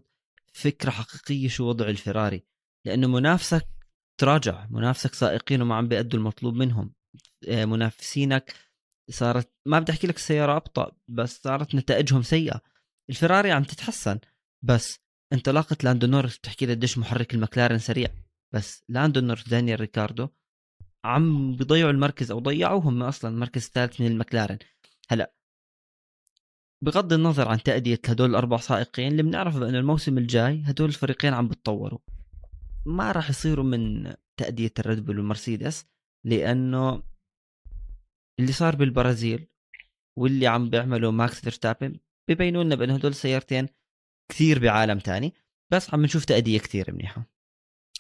فكرة حقيقية شو وضع الفراري لأنه منافسك تراجع. منافسك سائقين وما عم بيأدوا المطلوب منهم. آه، منافسينك صارت ما بدي أحكي لك السيارة أبطأ بس صارت نتائجهم سيئة. الفراري عم تتحسن بس انطلاقة لاندو نورس بتحكي لي قديش محرك المكلارن سريع. بس لاندو نورس دانيال ريكاردو عم بيضيعوا المركز أو ضيعوا هم أصلا المركز الثالث من المكلارن هلأ بغض النظر عن تأدية هدول الأربع سائقين اللي بنعرف بأنه الموسم الجاي هدول الفريقين عم بتطوروا. ما راح يصيروا من تأدية الريد بول والمرسيدس لأنه اللي صار بالبرازيل واللي عم بيعمله ماكس فيرستابن ببينوا لنا بانه هدول السيارتين كثير بعالم تاني بس عم نشوف تأدية كثير منيحة.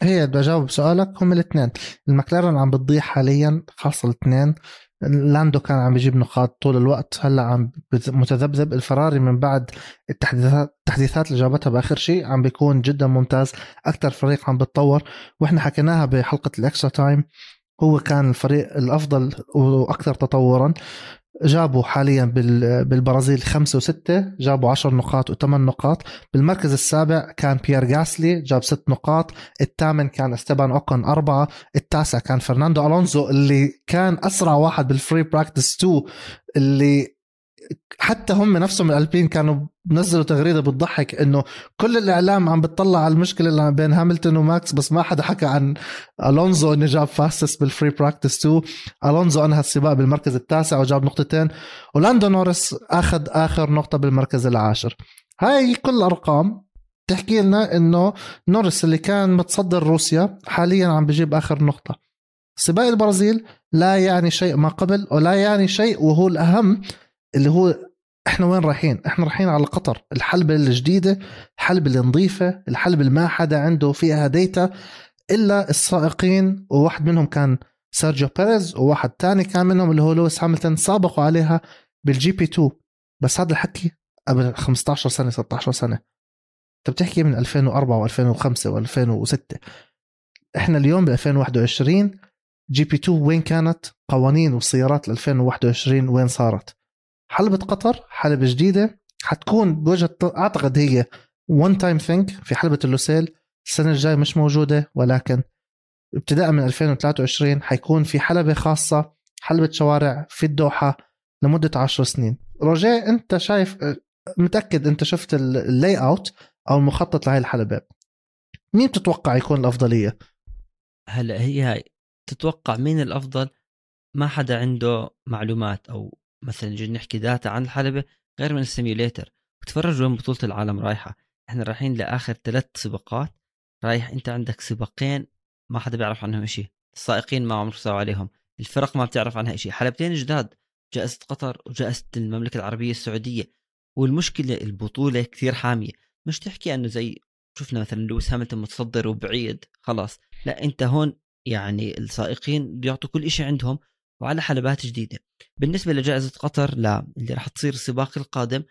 هي بدي أجاوب سؤالك هم الاثنين. المكلارن عم بتضيع حاليا خاصة الاثنين. لاندو كان عم بيجيب نقاط طول الوقت. هلأ عم متذبذب. الفراري من بعد التحديثات التحديثات اللي جابتها بآخر شيء عم بيكون جدا ممتاز. أكثر فريق عم بتطور. وإحنا حكيناها بحلقة ال extra time. هو كان الفريق الأفضل وأكثر تطورا. جابوا حاليا بالبرازيل خمسة وستة جابوا عشر نقاط وثمان نقاط. بالمركز السابع كان بيير جاسلي جاب ست نقاط. الثامن كان إستبان اوكن أربعة. التاسع كان فرناندو ألونزو اللي كان أسرع واحد بال free practice 2 اللي حتى هم نفسهم الألبين كانوا نزلوا تغريدة بتضحك إنه كل الإعلام عم بتطلع على المشكلة اللي بين هاملتون وماكس بس ما حدا حكى عن ألونزو إنه جاب fastest بال free practice 2 ألونزو أنهى السباق بالمركز التاسع وجاب نقطتين ولاندو نورس أخذ آخر نقطة بالمركز العاشر. هاي كل ارقام تحكي لنا إنه نورس اللي كان متصدر روسيا حاليا عم بجيب آخر نقطة. سباق البرازيل لا يعني شيء ما قبل ولا يعني شيء وهو الأهم اللي هو إحنا وين رايحين؟ إحنا رايحين على قطر، الحلبة الجديدة، الحلبة النظيفة، الحلبة اللي ما حدا عنده فيها ديتا إلا السائقين وواحد منهم كان سيرجيو بيريز وواحد تاني كان منهم اللي هو لويس هاملتون سابقوا عليها بال GP 2 بس هذا الحكي قبل 15 سنة 16 سنة. انت بتحكي من 2004 و2005 و2006 إحنا اليوم ب 2021 GP 2 وين كانت؟ قوانين والسيارات 2021 وين صارت؟ حلبة قطر حلبة جديدة. حتكون بوجهة أعتقد هي one time thing في حلبة اللوسيل. السنة الجاية مش موجودة ولكن ابتداء من 2023 حيكون في حلبة خاصة حلبة شوارع في الدوحة لمدة 10 سنين. روجيه أنت شايف متأكد أنت شفت ال layout أو المخطط لهي الحلبة؟ مين تتوقع يكون الأفضلية؟ هلا هي تتوقع مين الأفضل؟ ما حدا عنده معلومات أو مثلا نجي نحكي data عن الحلبة غير من ال simulator وتفرج وين بطولة العالم رايحة. إحنا رايحين لآخر ثلاث سباقات. رايح أنت عندك سباقين ما حدا بيعرف عنهم شيء السائقين ما عمرك سوى عليهم. الفرق ما بتعرف عنها شيء حلبتين جداد. جائزة قطر وجائزة المملكة العربية السعودية. والمشكلة البطولة كثير حامية. مش تحكي إنه زي شفنا مثلا لويس هاملتون متصدر وبعيد. خلاص. لا أنت هون يعني السائقين بيعطوا كل شيء عندهم. وعلى حلبات جديدة. بالنسبة لجائزة قطر اللي راح تصير السباق القادم.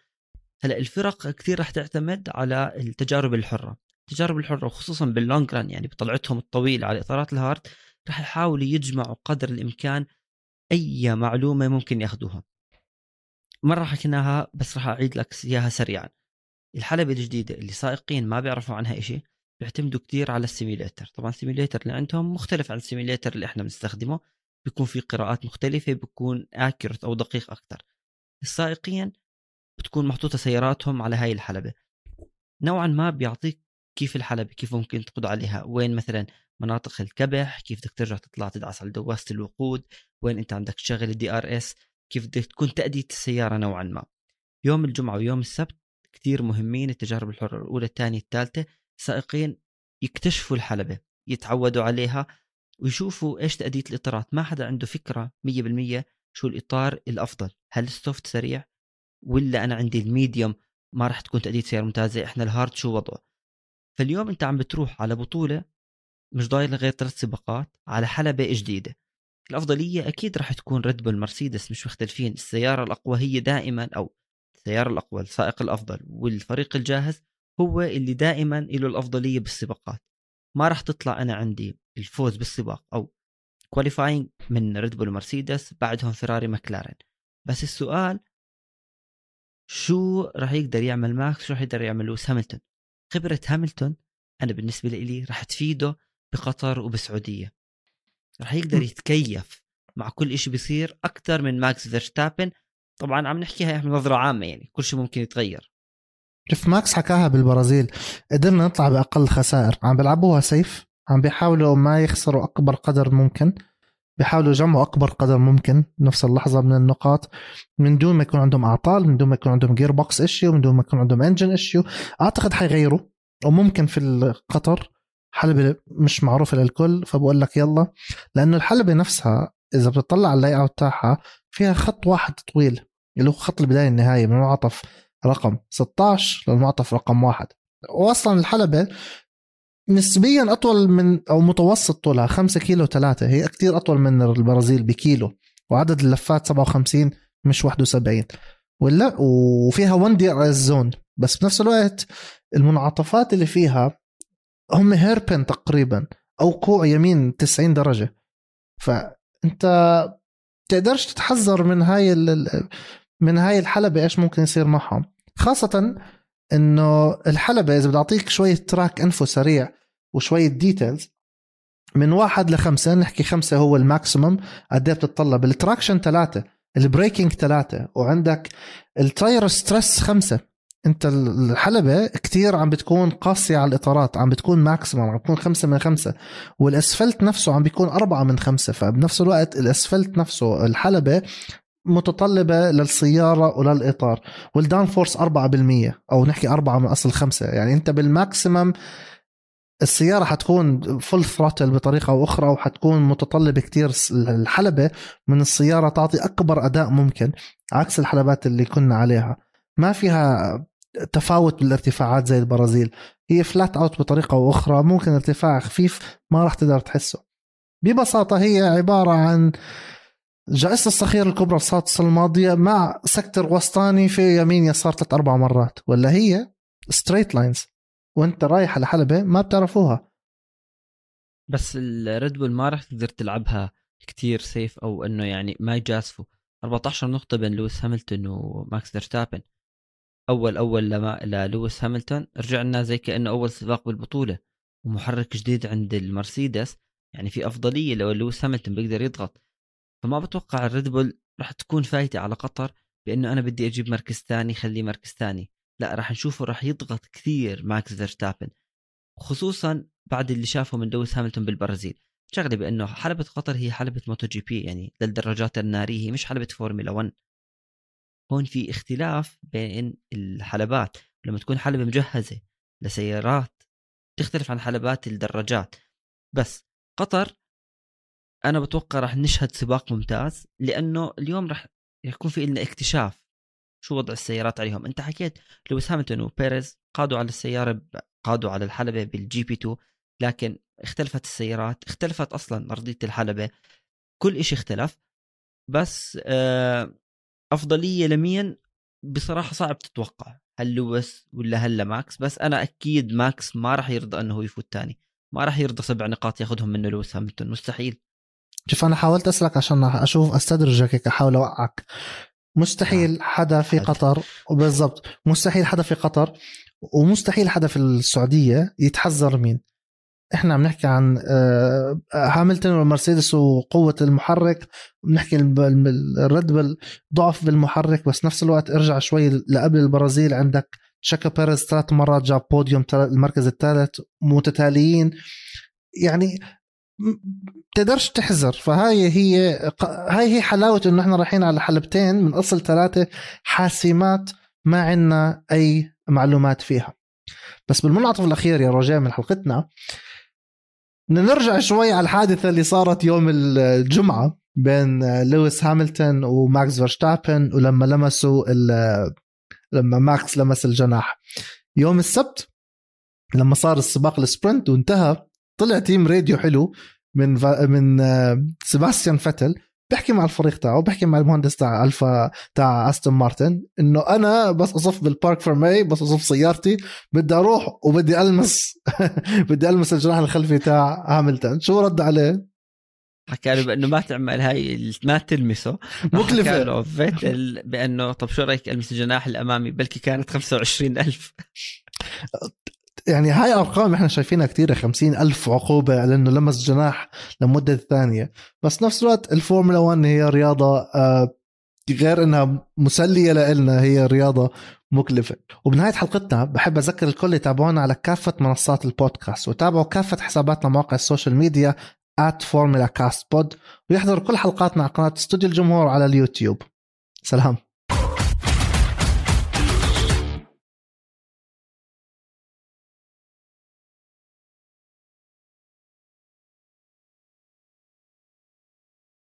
هلا الفرق كثير راح تعتمد على التجارب الحرة. التجارب الحرة وخصوصا بال long run يعني بطلعتهم الطويله على إطارات ال hard راح يحاولوا يجمعوا قدر الإمكان أي معلومة ممكن ياخذوها مرة حكيناها بس راح أعيد لك اياها سريعا. الحلبة الجديدة اللي سائقين ما بيعرفوا عنها إشي بيعتمدوا كتير على ال simulator طبعا ال simulator اللي عندهم مختلف عن ال simulator اللي إحنا بنستخدمه. بيكون في قراءات مختلفة بيكون accurate أو دقيق أكثر السائقين بتكون محطوطة سياراتهم على هاي الحلبة. نوعا ما بيعطيك كيف الحلبة كيف ممكن تقود عليها. وين مثلا مناطق الكبح كيف بدك ترجع تطلع تدعس على دواسة الوقود وين أنت عندك تشغل ال DRS كيف بدك تكون تأدية السيارة نوعا ما. يوم الجمعة ويوم السبت كثير مهمين التجارب الحرة الأولى الثانية الثالثة السائقين يكتشفوا الحلبة يتعودوا عليها ويشوفوا إيش تأدية الإطارات. ما حدا عنده فكرة 100% شو الإطار الأفضل. هل ال soft سريع ولا أنا عندي ال medium ما راح تكون تأدية سيارة ممتازة إحنا ال hard شو وضعه؟ فاليوم أنت عم بتروح على بطولة مش ضايل غير ثلاث سباقات على حلبة جديدة. الأفضلية أكيد راح تكون ريد بول مرسيدس مش مختلفين. السيارة الأقوى هي دائما أو السيارة الأقوى السائق الأفضل والفريق الجاهز هو اللي دائما له الأفضلية بالسباقات. ما راح تطلع أنا عندي الفوز بالسباق أو qualifying من ريد بول مرسيدس بعدهم فيراري ماكلارين بس السؤال شو راح يقدر يعمل ماكس؟ شو راح يقدر يعمل لويس هاملتون؟ خبرة هاملتون أنا بالنسبة لي راح تفيده بقطر وبالسعودية راح يقدر يتكيف مع كل إشي بيصير أكثر من ماكس فيرستابن. طبعا عم نحكيها إحنا بنظره عامة يعني كل شيء ممكن يتغير. شوف ماكس حكاها بالبرازيل. قدرنا نطلع بأقل خسائر. عم بيلعبوها safe؟ عم بيحاولوا ما يخسروا أكبر قدر ممكن بيحاولوا يجمعوا أكبر قدر ممكن نفس اللحظة من النقاط من دون ما يكون عندهم أعطال من دون ما يكون عندهم gearbox issue من دون ما يكون عندهم engine issue أعتقد حيغيروا وممكن في القطر حلبة مش معروفة للكل فبقول لك يلا. لأنه الحلبة نفسها إذا بتطلع على ال layout تاعها فيها خط واحد طويل اللي هو خط البداية النهايه من المنعطف رقم 16 للمنعطف رقم واحد. واصلا الحلبة نسبيا أطول من أو متوسط طولها 5 كيلو 3 هي كثير أطول من البرازيل بكيلو. وعدد اللفات 57 مش 71 ولا وفيها 1 DRS zone بس بنفس الوقت المنعطفات اللي فيها هم hairpin تقريبا أو كوع يمين 90 درجة. فأنت تقدرش تتحذر من هاي من هاي الحلبة إيش ممكن يصير معهم. خاصة إنه الحلبة إذا بدي أعطيك شوية track info سريع وشوية details من واحد لخمسة نحكي خمسة هو ال maximum قد إيه بتتطلب؟ ال traction ثلاثة ال braking ثلاثة وعندك ال tyre stress خمسة. أنت الحلبة كتير عم بتكون قاسية على الإطارات عم بتكون maximum عم بتكون خمسة من خمسة. والأسفلت نفسه عم بيكون أربعة من خمسة فبنفس الوقت الأسفلت نفسه الحلبة متطلبة للسيارة وللإطار. وال downforce 4% أو نحكي 4 من أصل 5 يعني أنت بال maximum السيارة حتكون full throttle بطريقة أو أخرى وحتكون متطلبة كتير الحلبة من السيارة تعطي أكبر أداء ممكن عكس الحلبات اللي كنا عليها. ما فيها تفاوت بالارتفاعات زي البرازيل. هي flat out بطريقة أو أخرى. ممكن ارتفاع خفيف ما راح تقدر تحسه. ببساطة هي عبارة عن جائزة الصخير الكبرى السادسة الماضية مع sector وسطاني في يمين يسار ثلاث أربع مرات ولا هي straight lines وأنت رايح على حلبة ما بتعرفوها. بس الريد بول ما راح تقدر تلعبها كتير safe أو إنه يعني ما يجازفوا. 14 نقطة بين لويس هاملتون وماكس فيرستابن. أول أول لما للويس هاملتون رجعنا زي كأنه أول سباق بالبطولة. ومحرك جديد عند المرسيدس يعني في أفضلية لو لويس هاملتون بيقدر يضغط. فما بتوقع الريد بول راح تكون فايتة على قطر بأنه أنا بدي أجيب مركز ثاني خليه مركز ثاني. لا راح نشوفه راح يضغط كثير ماكس فيرستابن خصوصا بعد اللي شافه من لويس هاملتون بالبرازيل. شغلة بأنه حلبة قطر هي حلبة MotoGP يعني للدراجات النارية هي مش حلبة فورمولا 1 هون في اختلاف بين الحلبات. لما تكون حلبة مجهزة لسيارات تختلف عن حلبات الدراجات. بس قطر أنا بتوقع راح نشهد سباق ممتاز لأنه اليوم راح يكون في لنا اكتشاف شو وضع السيارات عليهم. أنت حكيت لويس هاملتون وبيريز قادوا على السيارة قادوا على الحلبة بال GP2 لكن اختلفت السيارات اختلفت أصلا أرضية الحلبة كل إشي اختلف. بس آه، أفضلية لمين؟ بصراحة صعب تتوقع هل لويس ولا هلا ماكس. بس أنا أكيد ماكس ما راح يرضى إنه يفوت تاني. ما راح يرضى سبع نقاط ياخذهم منه لويس هاملتون مستحيل. شوف أنا حاولت اسالك عشان أشوف أستدرجك هيك أحاول أوقعك. مستحيل حدا في. قطر بالضبط. مستحيل حدا في قطر ومستحيل حدا في السعودية يتحزر مين. إحنا عم نحكي عن آه، هاملتون والمرسيدس وقوة المحرك بنحكي ال Red Bull ضعف بالمحرك بس نفس الوقت ارجع شوي لقبل البرازيل. عندك تشيكو بيريز ثلاث مرات جاب بوديوم المركز الثالث متتاليين. يعني م- تقدرش تحزر. فهاي هي هاي هي حلاوة إنه إحنا رايحين على حلبتين من أصل ثلاثة حاسمات ما عندنا أي معلومات فيها. بس بالمنعطف الأخير يا رجاء من حلقتنا نرجع شوي على الحادثة اللي صارت يوم الجمعة بين لويس هاميلتون وماكس فيرستابن ولما لمسوا لما ماكس لمس الجناح. يوم السبت لما صار السباق ال sprint وانتهى طلع team radio حلو من فا- من آه، سيباستيان فتل بحكي مع الفريق تاعه بحكي مع المهندس تاع ألفا تاع أستون مارتن إنه أنا بس أصف بال parc fermé بس أصف سيارتي بدي أروح وبدي ألمس بدي ألمس الجناح الخلفي تاع هاملتون. شو رد عليه؟ حكى له بأنه ما تعمل هاي ما تلمسه. مكلفة. حكى له فيتل بأنه طب شو رأيك ألمس الجناح الأمامي؟ بلكي كانت 25000 يعني هاي أرقام إحنا شايفينها كثيره خمسين ألف عقوبة على انه لمس جناح لمدة ثانية. بس نفس الوقت الفورمولا 1 هي رياضة آه، غير إنها مسلية لنا هي رياضة مكلفة. وبنهاية حلقتنا بحب أذكر الكل يتابعونا على كافة منصات البودكاست وتابعوا كافة حساباتنا مواقع ال social media at Formula Cast Pod ويحضروا كل حلقاتنا على قناة استوديو الجمهور على اليوتيوب. سلام.